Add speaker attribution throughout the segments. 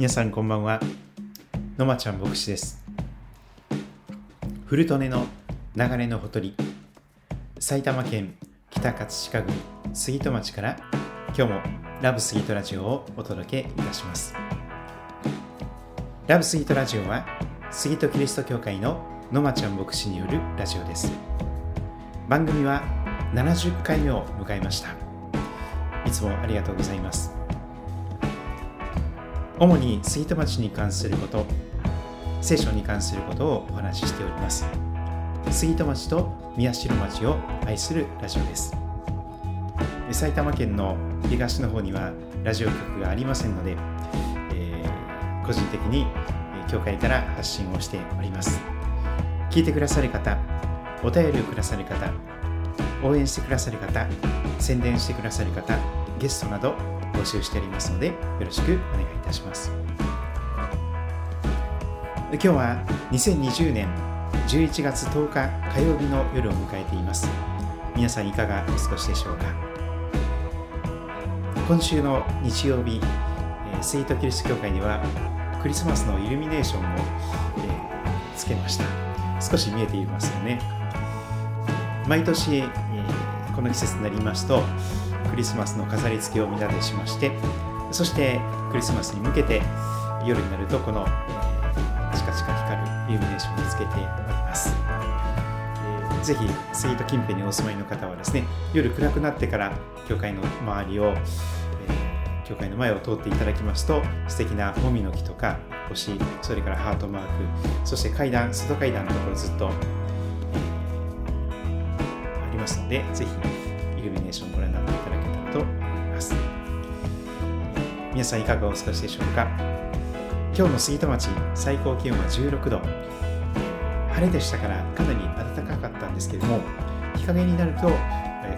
Speaker 1: 皆さんこんばんは。のまちゃん牧師です。古利根の流れのほとり埼玉県北葛飾郡杉戸町から今日もラブスギートラジオをお届けいたします。ラブスギートラジオは杉戸キリスト教会ののまちゃん牧師によるラジオです。番組は70回目を迎えました。いつもありがとうございます。主に杉戸町に関すること聖書に関することをお話ししております。杉戸町と宮代町を愛するラジオです。埼玉県の東の方にはラジオ局がありませんので、えー、個人的に教会から発信をしております。聞いてくださる方お便りをくださる方応援してくださる方宣伝してくださる方ゲストなど募集しておりますのでよろしくお願いいたします。今日は2020年11月10日火曜日の夜を迎えています。皆さんいかがお過ごしでしょうか？今週の日曜日、えー、スイートキリスト教会ではクリスマスのイルミネーションを、え、つけました。少し見えていますよね。毎年、え、この季節になりますとクリスマスの飾り付けをみんなでしましてそしてクリスマスに向けて夜になるとこの、えー、チカチカ光るイルミネーションをつけております、えー、ぜひスイート近辺にお住まいの方はですね夜暗くなってから教会の周りを、えー、教会の前を通っていただきますと素敵なもみの木とか星それからハートマークそして階段外階段のところずっと、えー、ありますのでぜひ皆さんいかがお過ごしでしょうか。今日の杉戸町最高気温は16度。晴れでしたからかなり暖かかったんですけれども日陰になると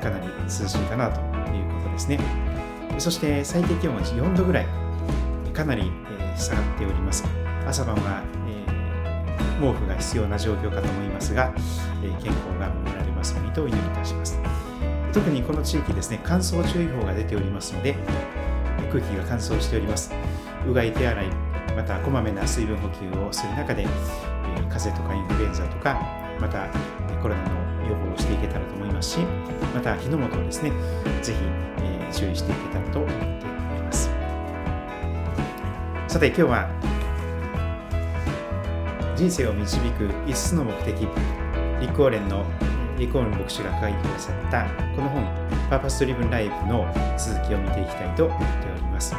Speaker 1: かなり涼しいかなということですね。そして最低気温は4度ぐらいかなり下がっております。朝晩は毛布が必要な状況かと思いますが健康が守られますようにとお祈りいたします。特にこの地域ですね乾燥注意報が出ておりますので空気が乾燥しております。うがい手洗いまたこまめな水分補給をする中で、えー、風邪とかインフルエンザとかまたコロナの予防をしていけたらと思いますしまた火の元をですねぜひ、注意していけたらと思っております。さて今日は人生を導く5つの目的立候連のリコール牧師が書いてくださったこの本「パーパストリブンライフ」の続きを見ていきたいと思っております。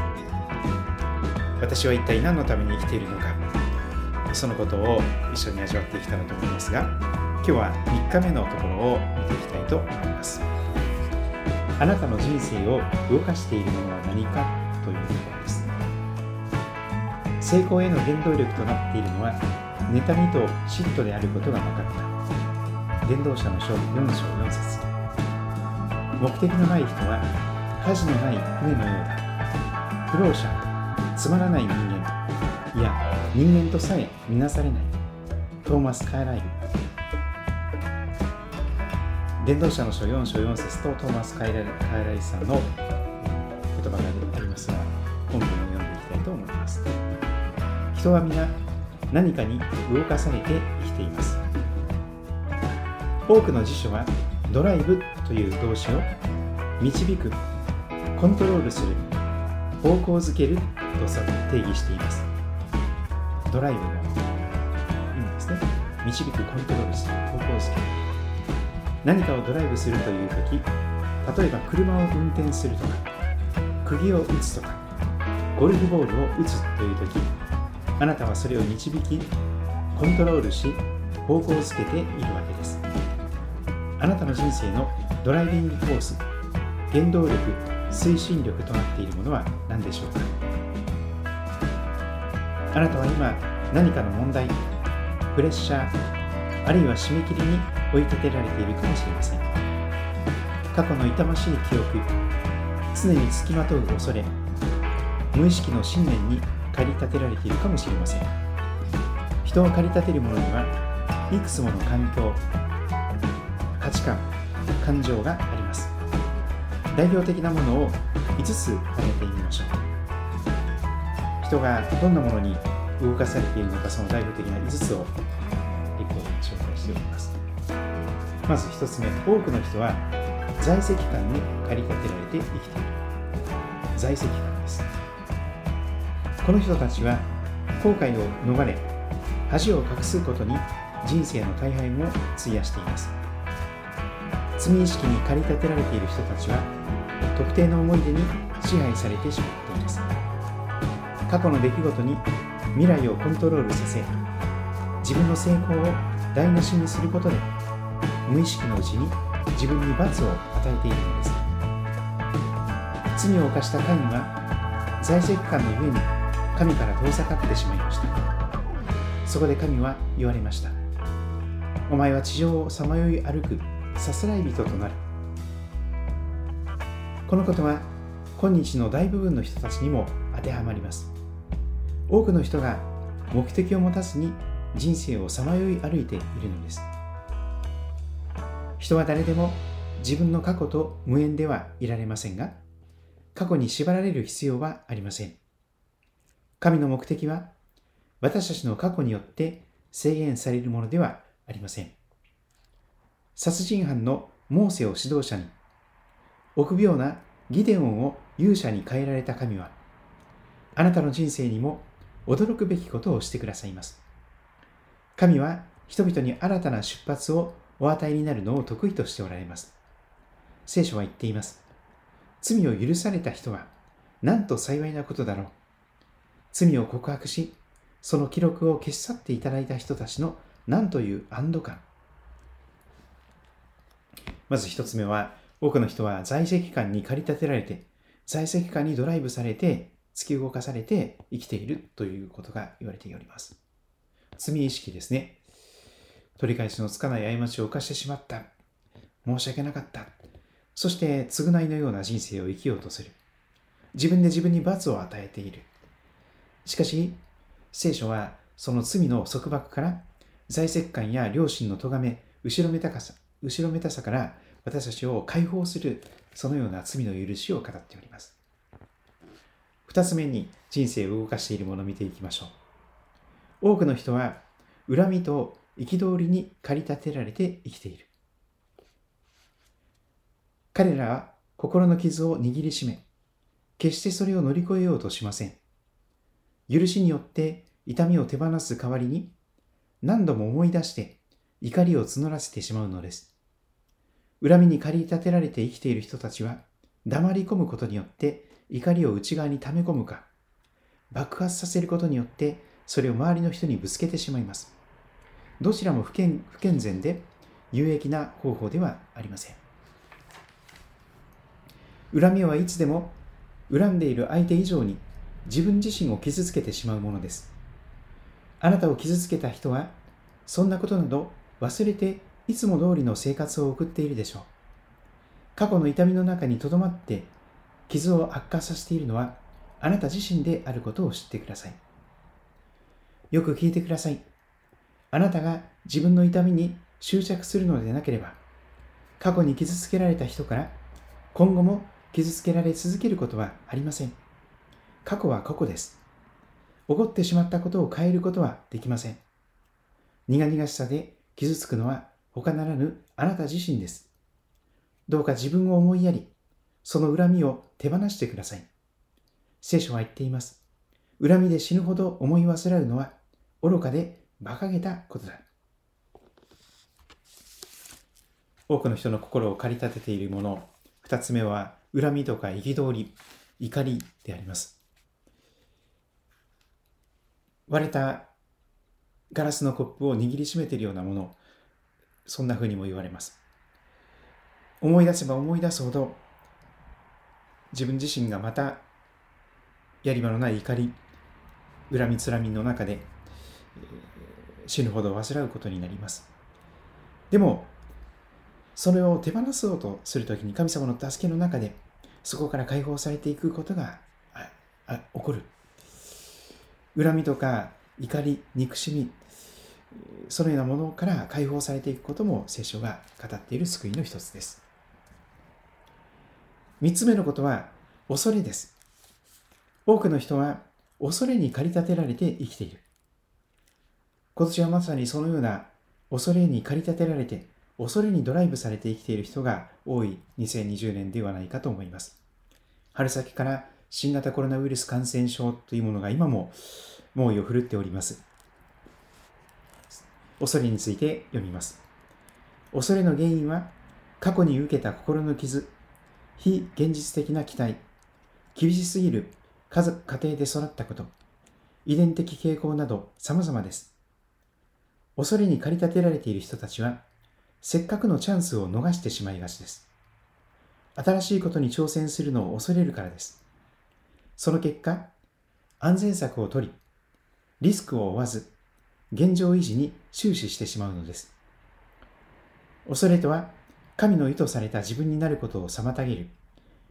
Speaker 1: 私は一体何のために生きているのかそのことを一緒に味わっていけたらと思いますが今日は3日目のところを見ていきたいと思います。あなたの人生を動かしているものは何かというところです。成功への原動力となっているのは妬みと嫉妬であることが分かった。伝道者の書4章4節。目的のない人は舵のない船のようだ。不老者つまらない人間。いや人間とさえ見なされない。トーマス・カーライル。伝道者の書4章4節とトーマス・カーライさんの言葉がありますが本文を読んでいきたいと思います。人は皆何かに動かされて生きています。多くの辞書はドライブという動詞を導くコントロールする方向づけると定義しています。ドライブの意味ですね。導くコントロールする方向づける。何かをドライブするという時例えば車を運転するとか釘を打つとかゴルフボールを打つという時あなたはそれを導きコントロールし方向づけているわけです。あなたの人生のドライビングフォース原動力推進力となっているものは何でしょうか？あなたは今何かの問題プレッシャーあるいは締め切りに追い立てられているかもしれません。過去の痛ましい記憶常につきまとう恐れ無意識の信念に駆り立てられているかもしれません。人を駆り立てる者にはいくつもの環境価値観感情があります。代表的なものを5つ挙げてみましょう。人がどんなものに動かされているのかその代表的な5つを一方紹介しております。まず1つ目多くの人は在籍感に駆り立てられて生きている。在籍感です。この人たちは後悔を逃れ恥を隠すことに人生の大半を費やしています。罪意識に駆り立てられている人たちは特定の思い出に支配されてしまっています。過去の出来事に未来をコントロールさせ自分の成功を台無しにすることで無意識のうちに自分に罰を与えているのです。罪を犯した神は在籍感のゆえに神から遠ざかってしまいました。そこで神は言われました。お前は地上をさまよい歩く。さすらい人となる。このことは今日の大部分の人たちにも当てはまります。多くの人が目的を持たずに人生をさまよい歩いているのです。人は誰でも自分の過去と無縁ではいられませんが過去に縛られる必要はありません。神の目的は私たちの過去によって制限されるものではありません。殺人犯のモーセを指導者に臆病なギデオンを勇者に変えられた神はあなたの人生にも驚くべきことをしてくださいます神は人々に新たな出発をお与えになるのを得意としておられます。聖書は言っています。罪を許された人は、なんと幸いなことだろう。罪を告白し、その記録を消し去っていただいた人たちの何という安堵感。まず一つ目は、多くの人は在籍感に駆り立てられて、在籍感にドライブされて、突き動かされて生きているということが言われております。罪意識ですね。取り返しのつかない過ちを犯してしまった。申し訳なかった。そして償いのような人生を生きようとする。自分で自分に罰を与えている。しかし、聖書はその罪の束縛から在籍感や良心の咎め、後ろめたかさ、後ろめたさから私たちを解放するそのような罪の許しを語っております。二つ目に人生を動かしているものを見ていきましょう。多くの人は恨みと憤りに駆り立てられて生きている。彼らは心の傷を握りしめ、決してそれを乗り越えようとしません。許しによって痛みを手放す代わりに、何度も思い出して怒りを募らせてしまうのです。恨みに駆り立てられて生きている人たちは、黙り込むことによって怒りを内側に溜め込むか、爆発させることによってそれを周りの人にぶつけてしまいます。どちらも不健不健全で有益な方法ではありません。恨みはいつでも恨んでいる相手以上に自分自身を傷つけてしまうものです。あなたを傷つけた人はそんなことなど忘れていつも通りの生活を送っているでしょう。過去の痛みの中にとどまって傷を悪化させているのはあなた自身であることを知ってください。よく聞いてください。あなたが自分の痛みに執着するのでなければ、過去に傷つけられた人から今後も傷つけられ続けることはありません。過去は過去です。起こってしまったことを変えることはできません。苦々しさで傷つくのは他ならぬあなた自身です。どうか自分を思いやり、その恨みを手放してください。聖書は言っています。恨みで死ぬほど思い煩うのは愚かで馬鹿げたことだ。多くの人の心を駆り立てているもの、二つ目は恨みとか憤り、怒りであります。割れたガラスのコップを握りしめているようなもの、そんな風にも言われます。思い出せば思い出すほど、自分自身がまたやり場のない怒り、恨みつらみの中で死ぬほど患うことになります。でも、それを手放そうとするときに神様の助けの中で、そこから解放されていくことが起こる。恨みとか怒り、憎しみ、そのようなものから解放されていくことも聖書が語っている救いの一つです。三つ目のことは恐れです。多くの人は恐れに駆り立てられて生きている。今年はまさにそのような恐れに駆り立てられて、恐れにドライブされて生きている人が多い2020年ではないかと思います。春先から新型コロナウイルス感染症というものが今も猛威を振るっております。恐れについて読みます。恐れの原因は過去に受けた心の傷、非現実的な期待、厳しすぎる家族家庭で育ったこと、遺伝的傾向など様々です。恐れに駆り立てられている人たちは、せっかくのチャンスを逃してしまいがちです。新しいことに挑戦するのを恐れるからです。その結果、安全策を取り、リスクを負わず、現状維持に終始してしまうのです。恐れとは、神の意図された自分になることを妨げる、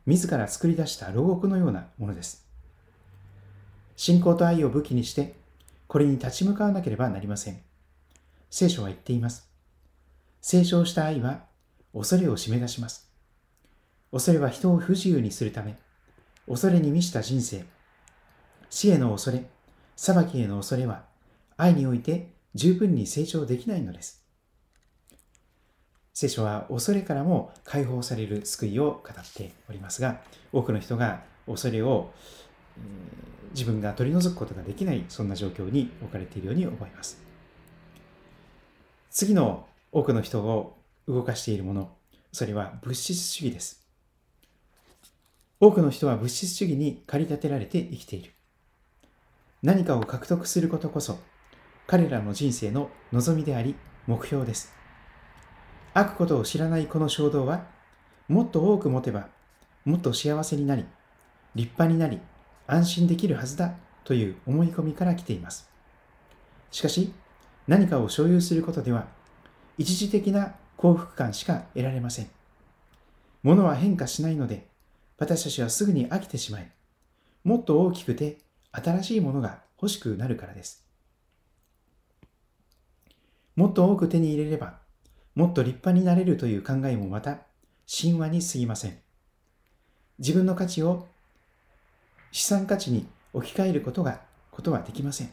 Speaker 1: 自ら作り出した牢獄のようなものです。信仰と愛を武器にして、これに立ち向かわなければなりません。聖書は言っています。成長した愛は恐れを締め出します。恐れは人を不自由にするため、恐れに満ちた人生、死への恐れ、裁きへの恐れは、愛において十分に成長できないのです。聖書は恐れからも解放される救いを語っておりますが、多くの人が恐れを、自分が取り除くことができない、そんな状況に置かれているように思います。次の多くの人を動かしているもの、それは物質主義です。多くの人は物質主義に駆り立てられて生きている。何かを獲得することこそ、彼らの人生の望みであり、目標です。悪ことを知らないこの衝動は、もっと多く持てば、もっと幸せになり、立派になり、安心できるはずだという思い込みから来ています。しかし、何かを所有することでは、一時的な幸福感しか得られません。物は変化しないので、私たちはすぐに飽きてしまい、もっと大きくて新しいものが欲しくなるからです。もっと多く手に入れれば、もっと立派になれるという考えもまた神話に過ぎません。自分の価値を資産価値に置き換えることが、ことはできません。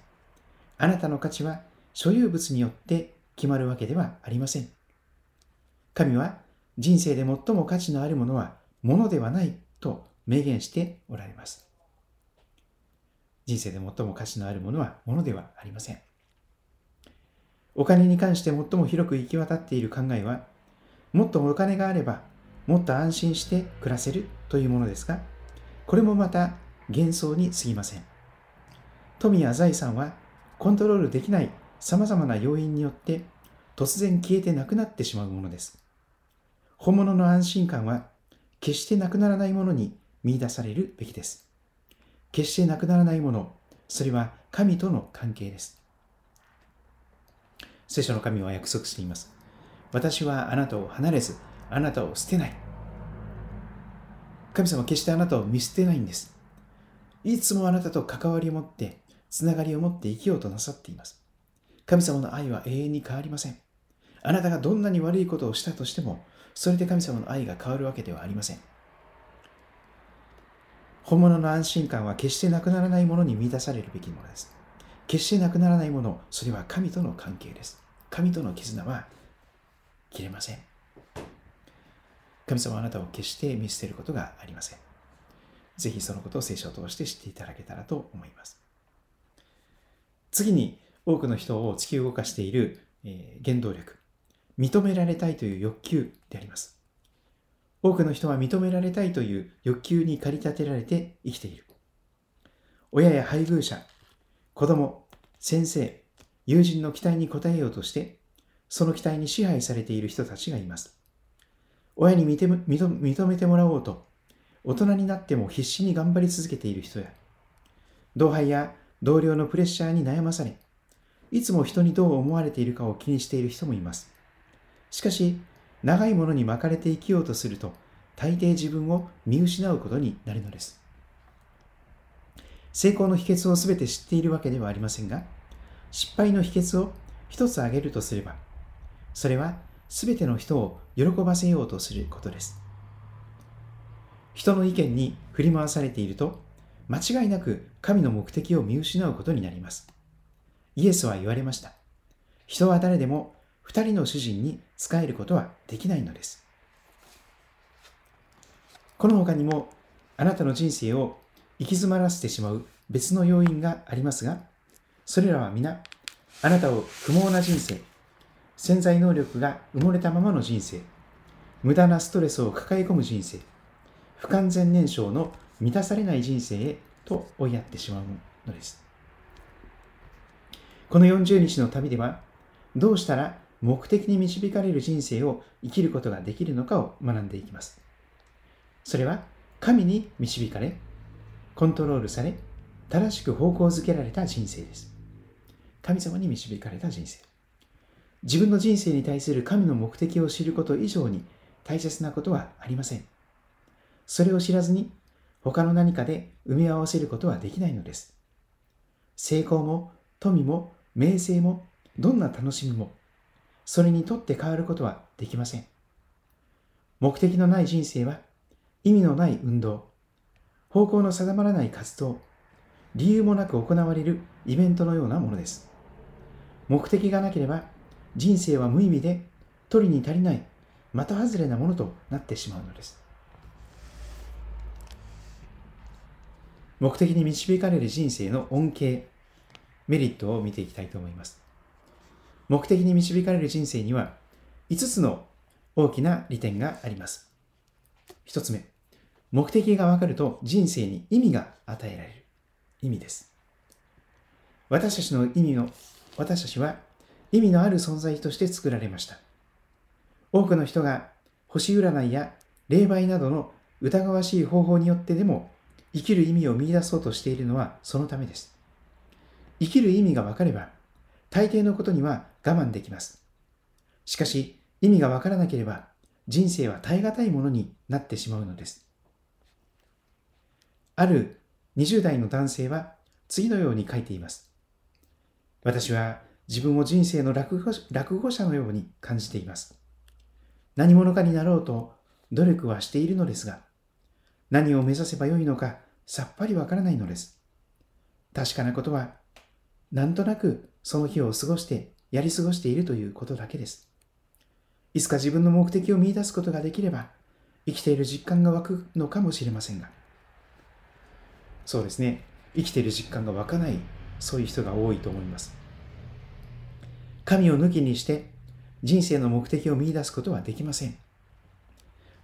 Speaker 1: あなたの価値は所有物によって決まるわけではありません。神は人生で最も価値のあるものは物ではないと明言しておられます。人生で最も価値のあるものは物ではありません。お金に関して最も広く行き渡っている考えは、もっとお金があればもっと安心して暮らせるというものですが、これもまた幻想に過ぎません。富や財産はコントロールできない様々な要因によって突然消えてなくなってしまうものです。本物の安心感は決してなくならないものに見出されるべきです。決してなくならないもの、それは神との関係です。聖書の神は約束しています。私はあなたを離れず、あなたを捨てない。神様は決してあなたを見捨てないんです。いつもあなたと関わりを持って、つながりを持って生きようとなさっています。神様の愛は永遠に変わりません。あなたがどんなに悪いことをしたとしても、それで神様の愛が変わるわけではありません。本物の安心感は決してなくならないものに見出されるべきものです。決してなくならないもの、それは神との関係です。神との絆は切れません。神様はあなたを決して見捨てることがありません。ぜひそのことを聖書を通して知っていただけたらと思います。次に、多くの人を突き動かしている、え原動力、認められたいという欲求であります。多くの人は認められたいという欲求に駆り立てられて生きている。親や配偶者、子供、先生、友人の期待に応えようとして、その期待に支配されている人たちがいます。親に認めてもらおうと、大人になっても必死に頑張り続けている人や、同輩や同僚のプレッシャーに悩まされ、いつも人にどう思われているかを気にしている人もいます。しかし、長いものに巻かれて生きようとすると、大抵自分を見失うことになるのです。成功の秘訣を全て知っているわけではありませんが、失敗の秘訣を一つ挙げるとすれば、それは全ての人を喜ばせようとすることです。人の意見に振り回されていると、間違いなく神の目的を見失うことになります。イエスは言われました。人は誰でも二人の主人に仕えることはできないのです。この他にもあなたの人生を行き詰まらせてしまう別の要因がありますが、それらは皆あなたを不毛な人生、潜在能力が埋もれたままの人生、無駄なストレスを抱え込む人生、不完全燃焼の満たされない人生へと追いやってしまうのです。この40日の旅では、どうしたら目的に導かれる人生を生きることができるのかを学んでいきます。それは、神に導かれ、コントロールされ、正しく方向づけられた人生です。神様に導かれた人生。自分の人生に対する神の目的を知ること以上に大切なことはありません。それを知らずに他の何かで埋め合わせることはできないのです。成功も富も名声もどんな楽しみもそれにとって変わることはできません。目的のない人生は意味のない運動、方向の定まらない活動、理由もなく行われるイベントのようなものです。目的がなければ人生は無意味で取りに足りない的外れなものとなってしまうのです。目的に導かれる人生の恩恵、メリットを見ていきたいと思います。目的に導かれる人生には5つの大きな利点があります。1つ目、目的がわかると人生に意味が与えられる意味です。私たちの意味の、私たちは意味のある存在として作られました。多くの人が星占いや霊媒などの疑わしい方法によってでも生きる意味を見出そうとしているのはそのためです。生きる意味が分かれば、大抵のことには我慢できます。しかし、意味が分からなければ、人生は耐え難いものになってしまうのです。ある20代の男性は次のように書いています。私は自分を人生の落語落語者のように感じています。何者かになろうと努力はしているのですが、何を目指せばよいのかさっぱりわからないのです。確かなことは、なんとなくその日を過ごしてやり過ごしているということだけです。いつか自分の目的を見出すことができれば、生きている実感が湧くのかもしれませんが。そうですね。生きている実感が湧かない、そういう人が多いと思います。神を抜きにして人生の目的を見出すことはできません。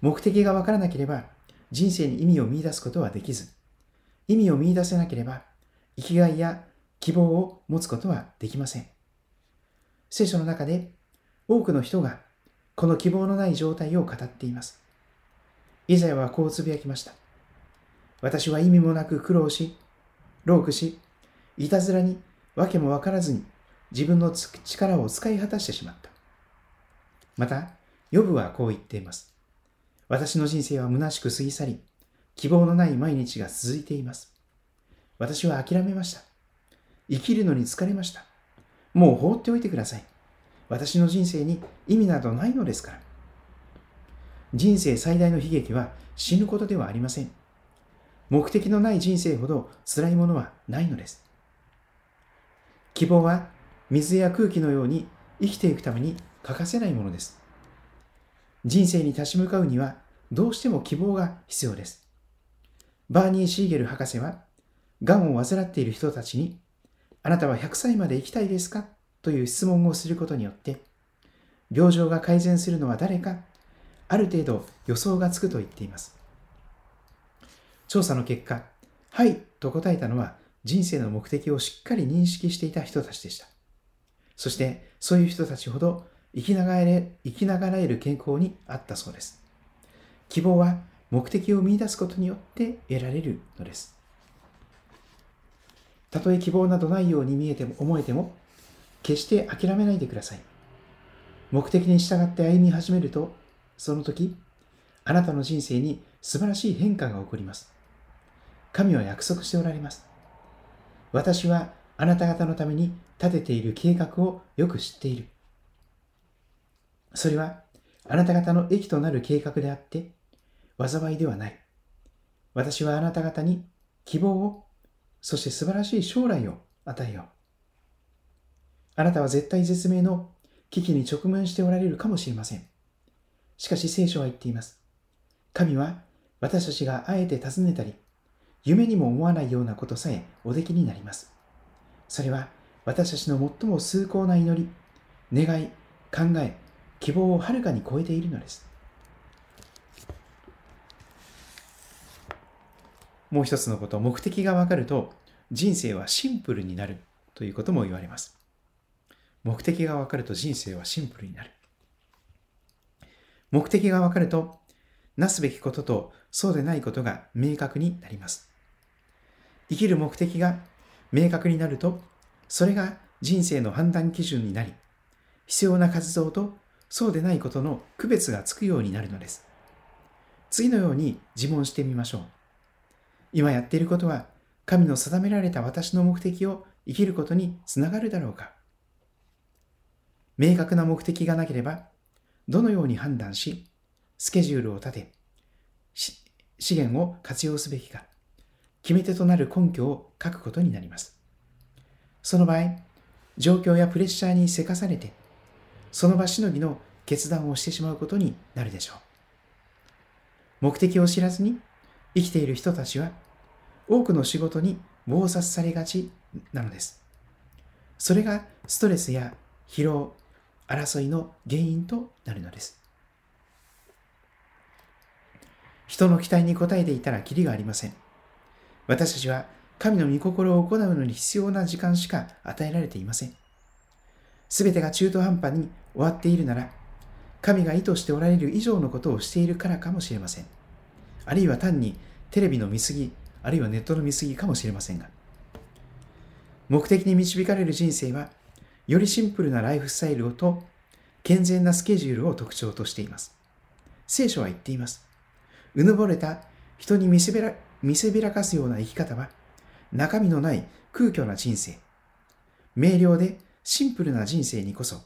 Speaker 1: 目的がわからなければ人生に意味を見出すことはできず、意味を見出せなければ、生きがいや希望を持つことはできません。聖書の中で多くの人がこの希望のない状態を語っています。イザヤはこうつぶやきました。私は意味もなく苦労し、労苦し、いたずらに訳もわからずに自分の力を使い果たしてしまった。また、ヨブはこう言っています。私の人生は虚しく過ぎ去り、希望のない毎日が続いています。私は諦めました。生きるのに疲れました。もう放っておいてください。私の人生に意味などないのですから。人生最大の悲劇は死ぬことではありません。目的のない人生ほど辛いものはないのです。希望は水や空気のように生きていくために欠かせないものです。人生に立ち向かうにはどうしても希望が必要です。バーニー・シーゲル博士は、がんを患っている人たちに、あなたは100歳まで生きたいですか？という質問をすることによって、病状が改善するのは誰か、ある程度予想がつくと言っています。調査の結果、はいと答えたのは人生の目的をしっかり認識していた人たちでした。そしてそういう人たちほど生きながら生きながらえる健康にあったそうです。希望は目的を見出すことによって得られるのです。たとえ希望などないように見えても思えても、決して諦めないでください。目的に従って歩み始めると、その時、あなたの人生に素晴らしい変化が起こります。神は約束しておられます。私はあなた方のために立てている計画をよく知っている。それはあなた方の益となる計画であって、災いではない。私はあなた方に希望を、そして素晴らしい将来を与えよう。あなたは絶対絶命の危機に直面しておられるかもしれません。しかし聖書は言っています。神は私たちがあえて尋ねたり、夢にも思わないようなことさえおできになります。それは私たちの最も崇高な祈り、願い、考え、希望をはるかに超えているのです。もう一つのこと、目的がわかると人生はシンプルになるということも言われます。目的がわかると人生はシンプルになる。目的がわかると、なすべきこととそうでないことが明確になります。生きる目的が明確になると、それが人生の判断基準になり、必要な活動とそうでないことの区別がつくようになるのです。次のように自問してみましょう。今やっていることは神の定められた私の目的を生きることにつながるだろうか明確な目的がなければ、どのように判断し、スケジュールを立て、資源を活用すべきか、決め手となる根拠を書くことになります。その場合、状況やプレッシャーにせかされて、その場しのぎの決断をしてしまうことになるでしょう。目的を知らずに生きている人たちは、多くの仕事に忙殺されがちなのです。それがストレスや疲労、争いの原因となるのです。人の期待に応えていたらきりがありません。私たちは神の御心を行うのに必要な時間しか与えられていません。すべてが中途半端に終わっているなら、神が意図しておられる以上のことをしているからかもしれません。あるいは単にテレビの見過ぎ、あるいはネットの見過ぎかもしれませんが、目的に導かれる人生は、よりシンプルなライフスタイルをと健全なスケジュールを特徴としています。聖書は言っています。うぬぼれた人に見せべら見せびらかすような生き方は、中身のない空虚な人生、明瞭でシンプルな人生にこそ、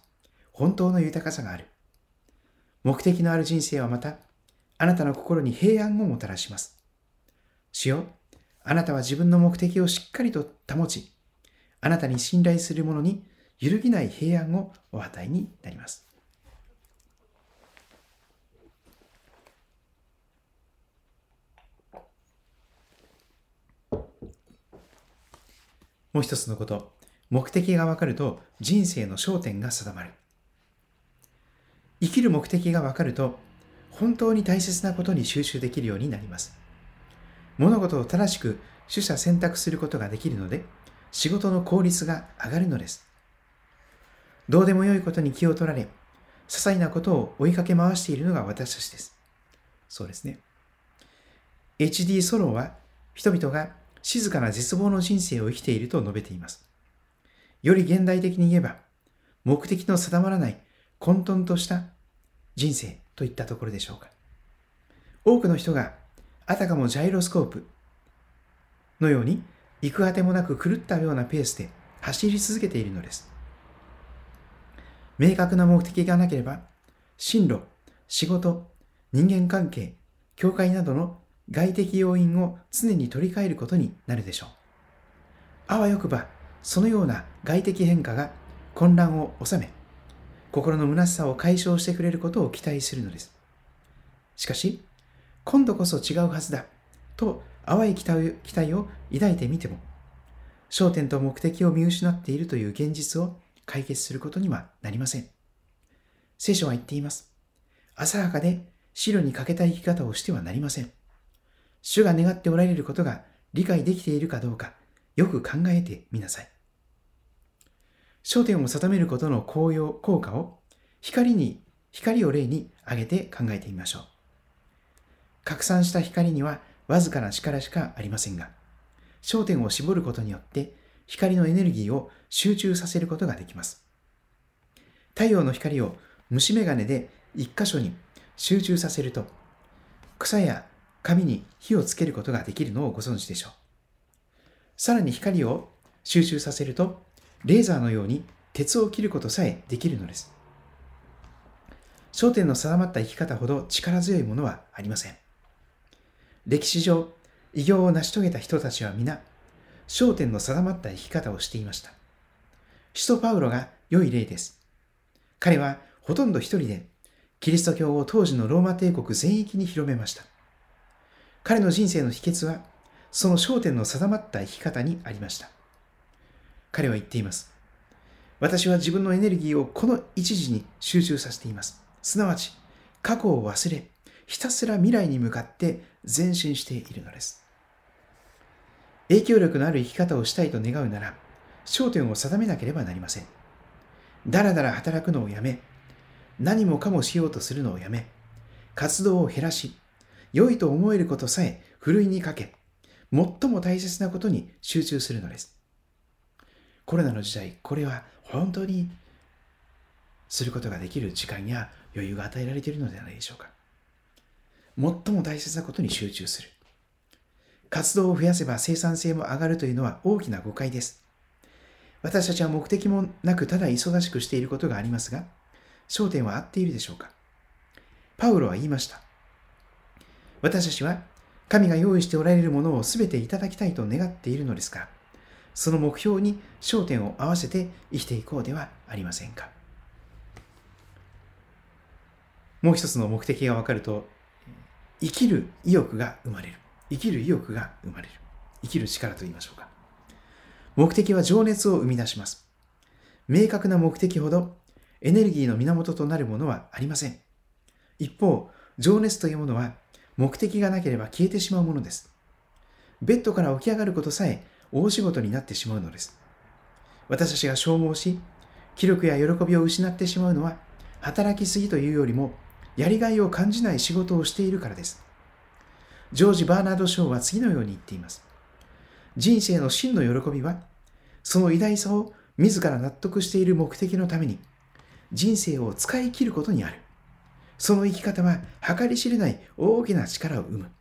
Speaker 1: 本当の豊かさがある。目的のある人生はまた、あなたの心に平安をもたらします。主よ、あなたは自分の目的をしっかりと保ち、あなたに信頼する者に揺るぎない平安をお与えになります。もう一つのこと、目的がわかると人生の焦点が定まる。生きる目的がわかると、本当に大切なことに集中できるようになります。物事を正しく取捨選択することができるので、仕事の効率が上がるのです。どうでもよいことに気を取られ、些細なことを追いかけ回しているのが私たちです。そうですね。H.D. ソロは人々が静かな絶望の人生を生きていると述べています。より現代的に言えば、目的の定まらない混沌とした人生といったところでしょうか。多くの人があたかもジャイロスコープのように行くあてもなく狂ったようなペースで走り続けているのです。明確な目的がなければ、進路、仕事、人間関係、教会などの外的要因を常に取り替えることになるでしょう。あわよくば、そのような外的変化が混乱を収め、心の虚しさを解消してくれることを期待するのです。しかし、今度こそ違うはずだ、と淡い期待を抱いてみても、焦点と目的を見失っているという現実を解決することにはなりません。聖書は言っています。浅はかで白に欠けた生き方をしてはなりません。主が願っておられることが理解できているかどうか、よく考えてみなさい。焦点を定めることの効用、効果を光に、光を例に挙げて考えてみましょう。拡散した光にはわずかな力しかありませんが、焦点を絞ることによって光のエネルギーを集中させることができます。太陽の光を虫眼鏡で一箇所に集中させると、草や紙に火をつけることができるのをご存知でしょう。さらに光を収集させると、レーザーのように鉄を切ることさえできるのです。焦点の定まった生き方ほど力強いものはありません。歴史上、偉業を成し遂げた人たちは皆、焦点の定まった生き方をしていました。使徒パウロが良い例です。彼はほとんど一人で、キリスト教を当時のローマ帝国全域に広めました。彼の人生の秘訣は、その焦点の定まった生き方にありました。彼は言っています。私は自分のエネルギーをこの一時に集中させています。すなわち、過去を忘れ、ひたすら未来に向かって前進しているのです。影響力のある生き方をしたいと願うなら、焦点を定めなければなりません。だらだら働くのをやめ、何もかもしようとするのをやめ、活動を減らし、良いと思えることさえふるいにかけ、最も大切なことに集中するのです。コロナの時代、これは本当にすることができる時間や余裕が与えられているのではないでしょうか。最も大切なことに集中する。活動を増やせば生産性も上がるというのは大きな誤解です。私たちは目的もなくただ忙しくしていることがありますが、焦点は合っているでしょうかパウロは言いました。私たちは神が用意しておられるものを全ていただきたいと願っているのですか、その目標に焦点を合わせて生きていこうではありませんか？もう一つの目的が分かると、生きる意欲が生まれる。生きる意欲が生まれる。生きる力と言いましょうか。目的は情熱を生み出します。明確な目的ほどエネルギーの源となるものはありません。一方、情熱というものは目的がなければ消えてしまうものです。ベッドから起き上がることさえ大仕事になってしまうのです。私たちが消耗し、気力や喜びを失ってしまうのは、働きすぎというよりも、やりがいを感じない仕事をしているからです。ジョージ・バーナード・ショーは次のように言っています。人生の真の喜びは、その偉大さを自ら納得している目的のために、人生を使い切ることにある。その生き方は計り知れない大きな力を生む。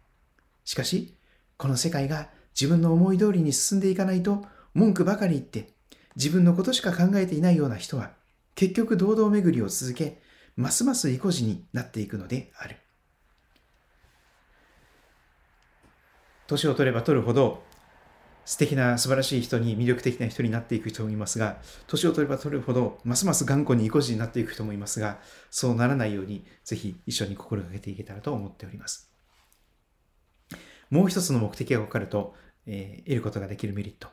Speaker 1: しかし、この世界が自分の思い通りに進んでいかないと文句ばかり言って自分のことしか考えていないような人は結局堂々巡りを続けますます意固地になっていくのである。年を取れば取るほど素敵な素晴らしい人に魅力的な人になっていく人もいますが年を取れば取るほどますます頑固に意固地になっていく人もいますがそうならないようにぜひ一緒に心がけていけたらと思っておりますもう一つの目的が分かると、えー、得ることができるメリット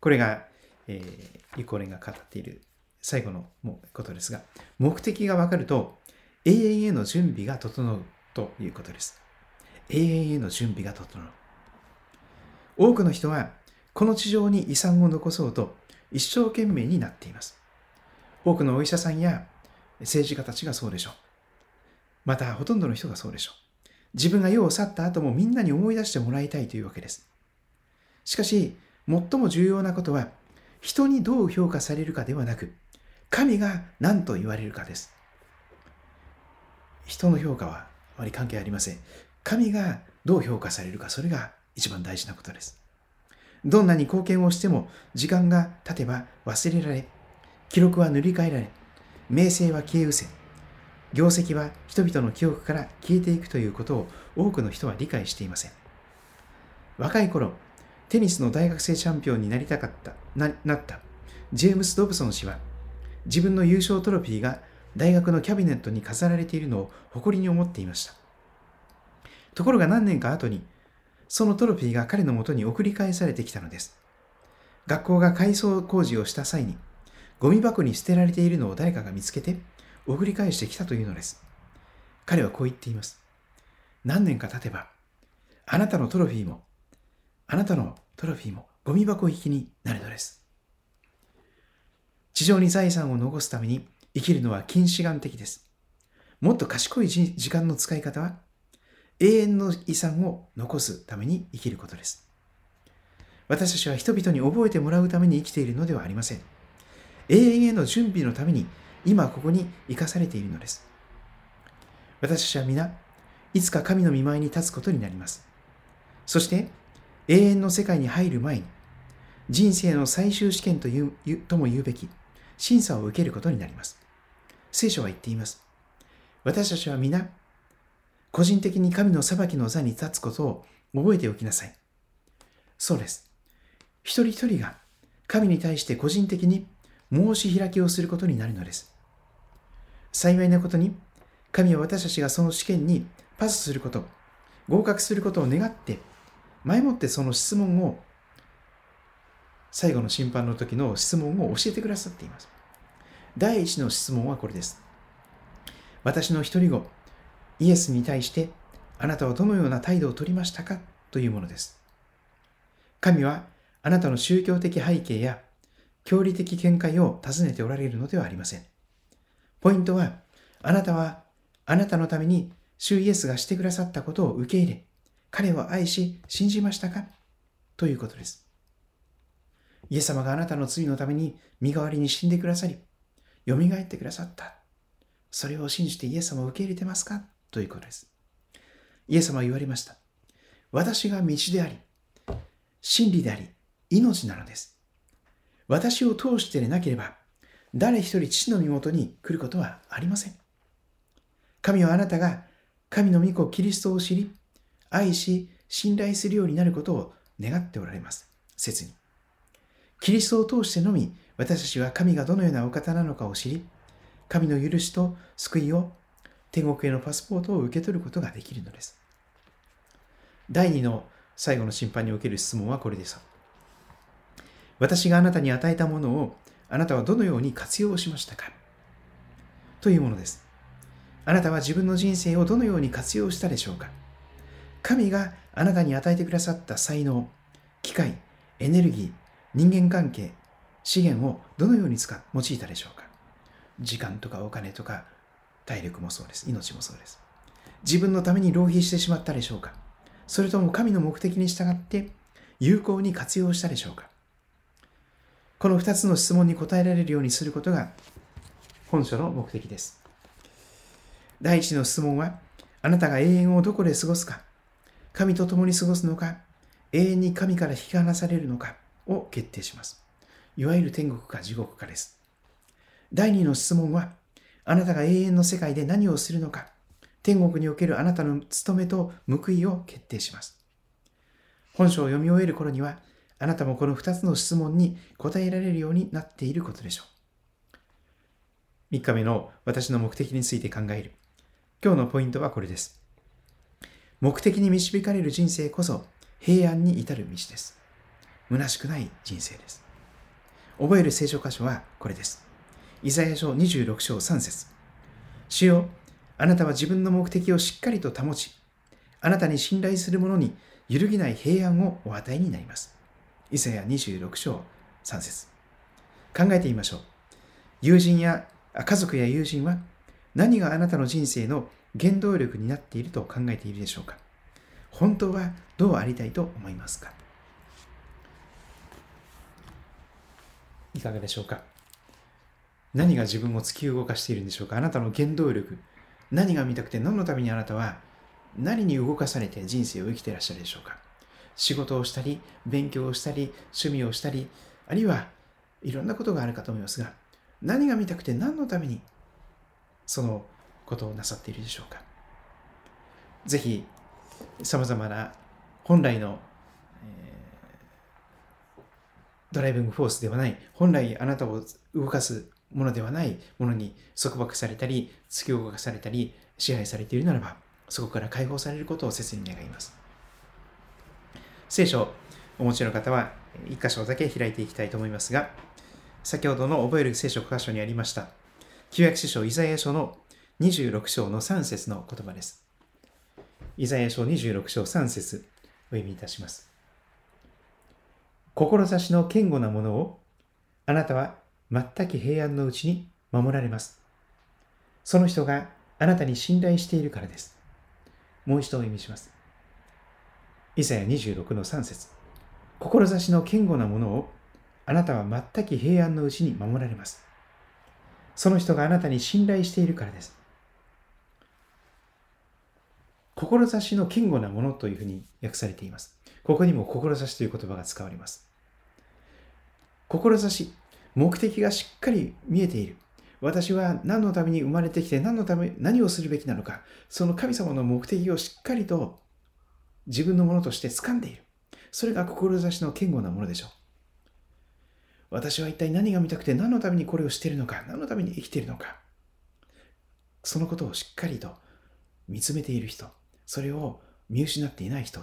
Speaker 1: これが、えー、リコーレンが語っている最後のことですが、目的がわかると、永遠への準備が整うということです。永遠への準備が整う。多くの人は、この地上に遺産を残そうと一生懸命になっています。多くのお医者さんや政治家たちがそうでしょう。また、ほとんどの人がそうでしょう。自分が世を去った後もみんなに思い出してもらいたいというわけです。しかし、最も重要なことは、人にどう評価されるかではなく、神が何と言われるかです。人の評価はあまり関係ありません。神がどう評価されるか、それが一番大事なことです。どんなに貢献をしても時間が経てば忘れられ、記録は塗り替えられ、名声は消え失せ、業績は人々の記憶から消えていくということを多くの人は理解していません。若い頃、テニスの大学生チャンピオンになりたかったななったジェームス・ドブソン氏は自分の優勝トロフィーが大学のキャビネットに飾られているのを誇りに思っていました。ところが何年か後に、そのトロフィーが彼のもとに送り返されてきたのです。学校が改装工事をした際に、ゴミ箱に捨てられているのを誰かが見つけて、送り返してきたというのです。彼はこう言っています。何年か経てば、あなたのトロフィーも、あなたのトロフィーもゴミ箱行きになるのです。地上に財産を残すために生きるのは近視眼的です。もっと賢い時間の使い方は永遠の遺産を残すために生きることです。私たちは人々に覚えてもらうために生きているのではありません。永遠への準備のために今ここに生かされているのです。私たちは皆、いつか神の見舞いに立つことになります。そして永遠の世界に入る前に人生の最終試験というとも言うべき審査を受けることになります。聖書は言っています。私たちは皆、個人的に神の裁きの座に立つことを覚えておきなさい。そうです。一人一人が神に対して個人的に申し開きをすることになるのです。幸いなことに、神は私たちがその試験にパスすること、合格することを願って、前もってその質問を、最後の審判の時の質問を教えてくださっています。第一の質問はこれです。私の一人子、イエスに対して、あなたはどのような態度をとりましたか？というものです。神は、あなたの宗教的背景や、教理的見解を尋ねておられるのではありません。ポイントは、あなたは、あなたのために主イエスがしてくださったことを受け入れ、彼を愛し、信じましたか？ということです。イエス様があなたの罪のために身代わりに死んでくださり、蘇ってくださった。それを信じてイエス様を受け入れてますか？ということです。イエス様は言われました。私が道であり、真理であり、命なのです。私を通してでなければ、誰一人父の身元に来ることはありません。神はあなたが神の御子キリストを知り、愛し、信頼するようになることを願っておられます。切に。キリストを通してのみ、私たちは神がどのようなお方なのかを知り、神の許しと救いを、天国へのパスポートを受け取ることができるのです。第2の最後の審判における質問はこれです。私があなたに与えたものをあなたはどのように活用しましたか？というものです。あなたは自分の人生をどのように活用したでしょうか？神があなたに与えてくださった才能、機械、エネルギー、人間関係、資源をどのように使用いたでしょうか？時間とかお金とか体力もそうです。命もそうです。自分のために浪費してしまったでしょうか？それとも神の目的に従って有効に活用したでしょうか？この2つの質問に答えられるようにすることが本書の目的です。第一の質問は、あなたが永遠をどこで過ごすか、神と共に過ごすのか、永遠に神から引き離されるのか？を決定します。いわゆる天国か地獄かです。第二の質問は、あなたが永遠の世界で何をするのか、天国におけるあなたの務めと報いを決定します。本書を読み終える頃には、あなたもこの2つの質問に答えられるようになっていることでしょう。3日目の私の目的について考える。今日のポイントはこれです。目的に導かれる人生こそ平安に至る道です。虚しくない人生です。覚える聖書箇所はこれです。イザヤ書26章3節。主よ、あなたは自分の目的をしっかりと保ち、あなたに信頼する者に揺るぎない平安をお与えになります。イザヤ26章3節。考えてみましょう。友人や家族や友人は何があなたの人生の原動力になっていると考えているでしょうか。本当はどうありたいと思いますか。いかがでしょうか。何が自分を突き動かしているんでしょうか？あなたの原動力。何が見たくて何のためにあなたは何に動かされて人生を生きていらっしゃるでしょうか？仕事をしたり、勉強をしたり、趣味をしたり、あるいはいろんなことがあるかと思いますが、何が見たくて何のためにそのことをなさっているでしょうか？ぜひ、さまざまな本来の、えー、ドライビングフォースではない、本来あなたを動かすものではないものに束縛されたり、突き動かされたり、支配されているならば、そこから解放されることを切に願います。聖書をお持ちの方は、一箇所だけ開いていきたいと思いますが、先ほどの覚える聖書箇所にありました、旧約書書イザヤ書の26章の3節の言葉です。イザヤ書26章3節お読みいたします。志の堅固なものをあなたは全く平安のうちに守られます。その人があなたに信頼しているからです。もう一度お読みします。イザヤ26の3節志の堅固なものをあなたは全く平安のうちに守られます。その人があなたに信頼しているからです。志の堅固なものというふうに訳されています。ここにも志という言葉が使われます。志、目的がしっかり見えている。私は何のために生まれてきて何のため、何をするべきなのか、その神様の目的をしっかりと自分のものとして掴んでいる。それが志の堅固なものでしょう。私は一体何が見たくて何のためにこれをしているのか、何のために生きているのか。そのことをしっかりと見つめている人、それを見失っていない人、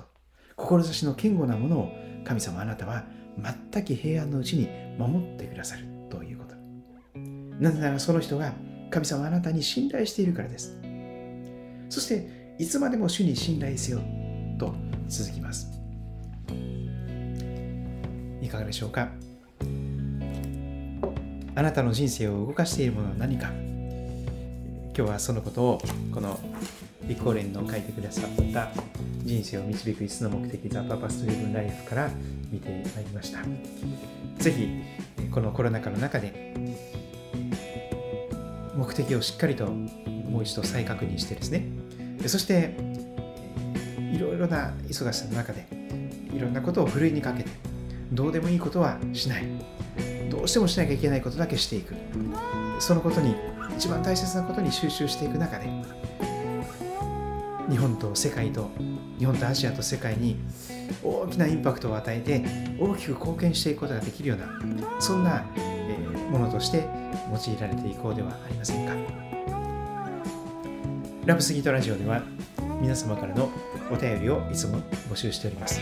Speaker 1: 志の堅固なものを神様あなたは全く平安のうちに守ってくださるということ。なぜならその人が神様あなたに信頼しているからです。そして、いつまでも主に信頼せよと続きます。いかがでしょうか？あなたの人生を動かしているものは何か？今日はそのことをこの立候連の書いてくださった人生を導く5つの目的ザ・パパストリーブンライフから見てまいりました。ぜひこのコロナ禍の中で目的をしっかりともう一度再確認してですね。そしていろいろな忙しさの中でいろんなことをふるいにかけてどうでもいいことはしない。どうしてもしなきゃいけないことだけしていく。そのことに一番大切なことに集中していく中で日本と世界と日本とアジアと世界に大きなインパクトを与えて大きく貢献していくことができるようなそんなものとして用いられていこうではありませんか。ラブスギートラジオでは皆様からのお便りをいつも募集しております。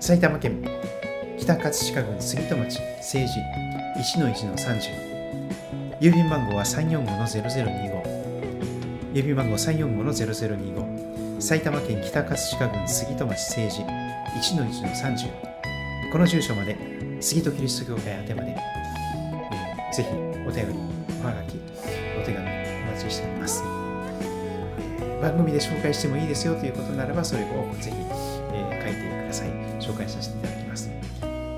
Speaker 1: 埼玉県北葛飾郡杉戸町政治1-1-30郵便番号は345-0025郵便番号345-0025埼玉県北葛飾郡杉戸町政治1-1-30この住所まで杉戸キリスト教会宛てまで、えー、ぜひお便り、おはがき、お手紙お待ちしております、えー、番組で紹介してもいいですよということならば、それをぜひ、えー、書いてください。紹介させていただきます。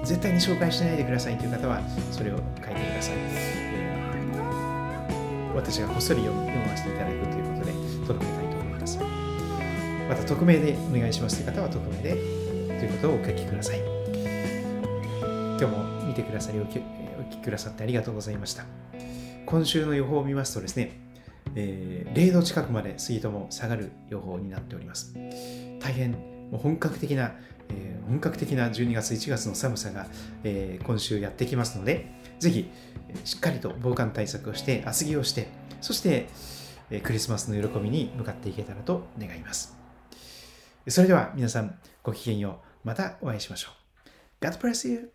Speaker 1: 絶対に紹介しないでくださいという方は、それを書いてください。私がこっそり読ませていただくという、届けたいと思います。また、匿名でお願いしますという方は、匿名でということをお書きください。今日も見てくださりおお聞きくださってありがとうございました。今週の予報を見ますとですね、えー、0度近くまで水位も下がる予報になっております。大変もう本格的な、えー、本格的な12月、1月の寒さが、えー、今週やってきますので、ぜひしっかりと防寒対策をして、厚着をして、そして、クリスマスの喜びに向かっていけたらと願います。それでは皆さんごきげんよう。またお会いしましょう。God bless you!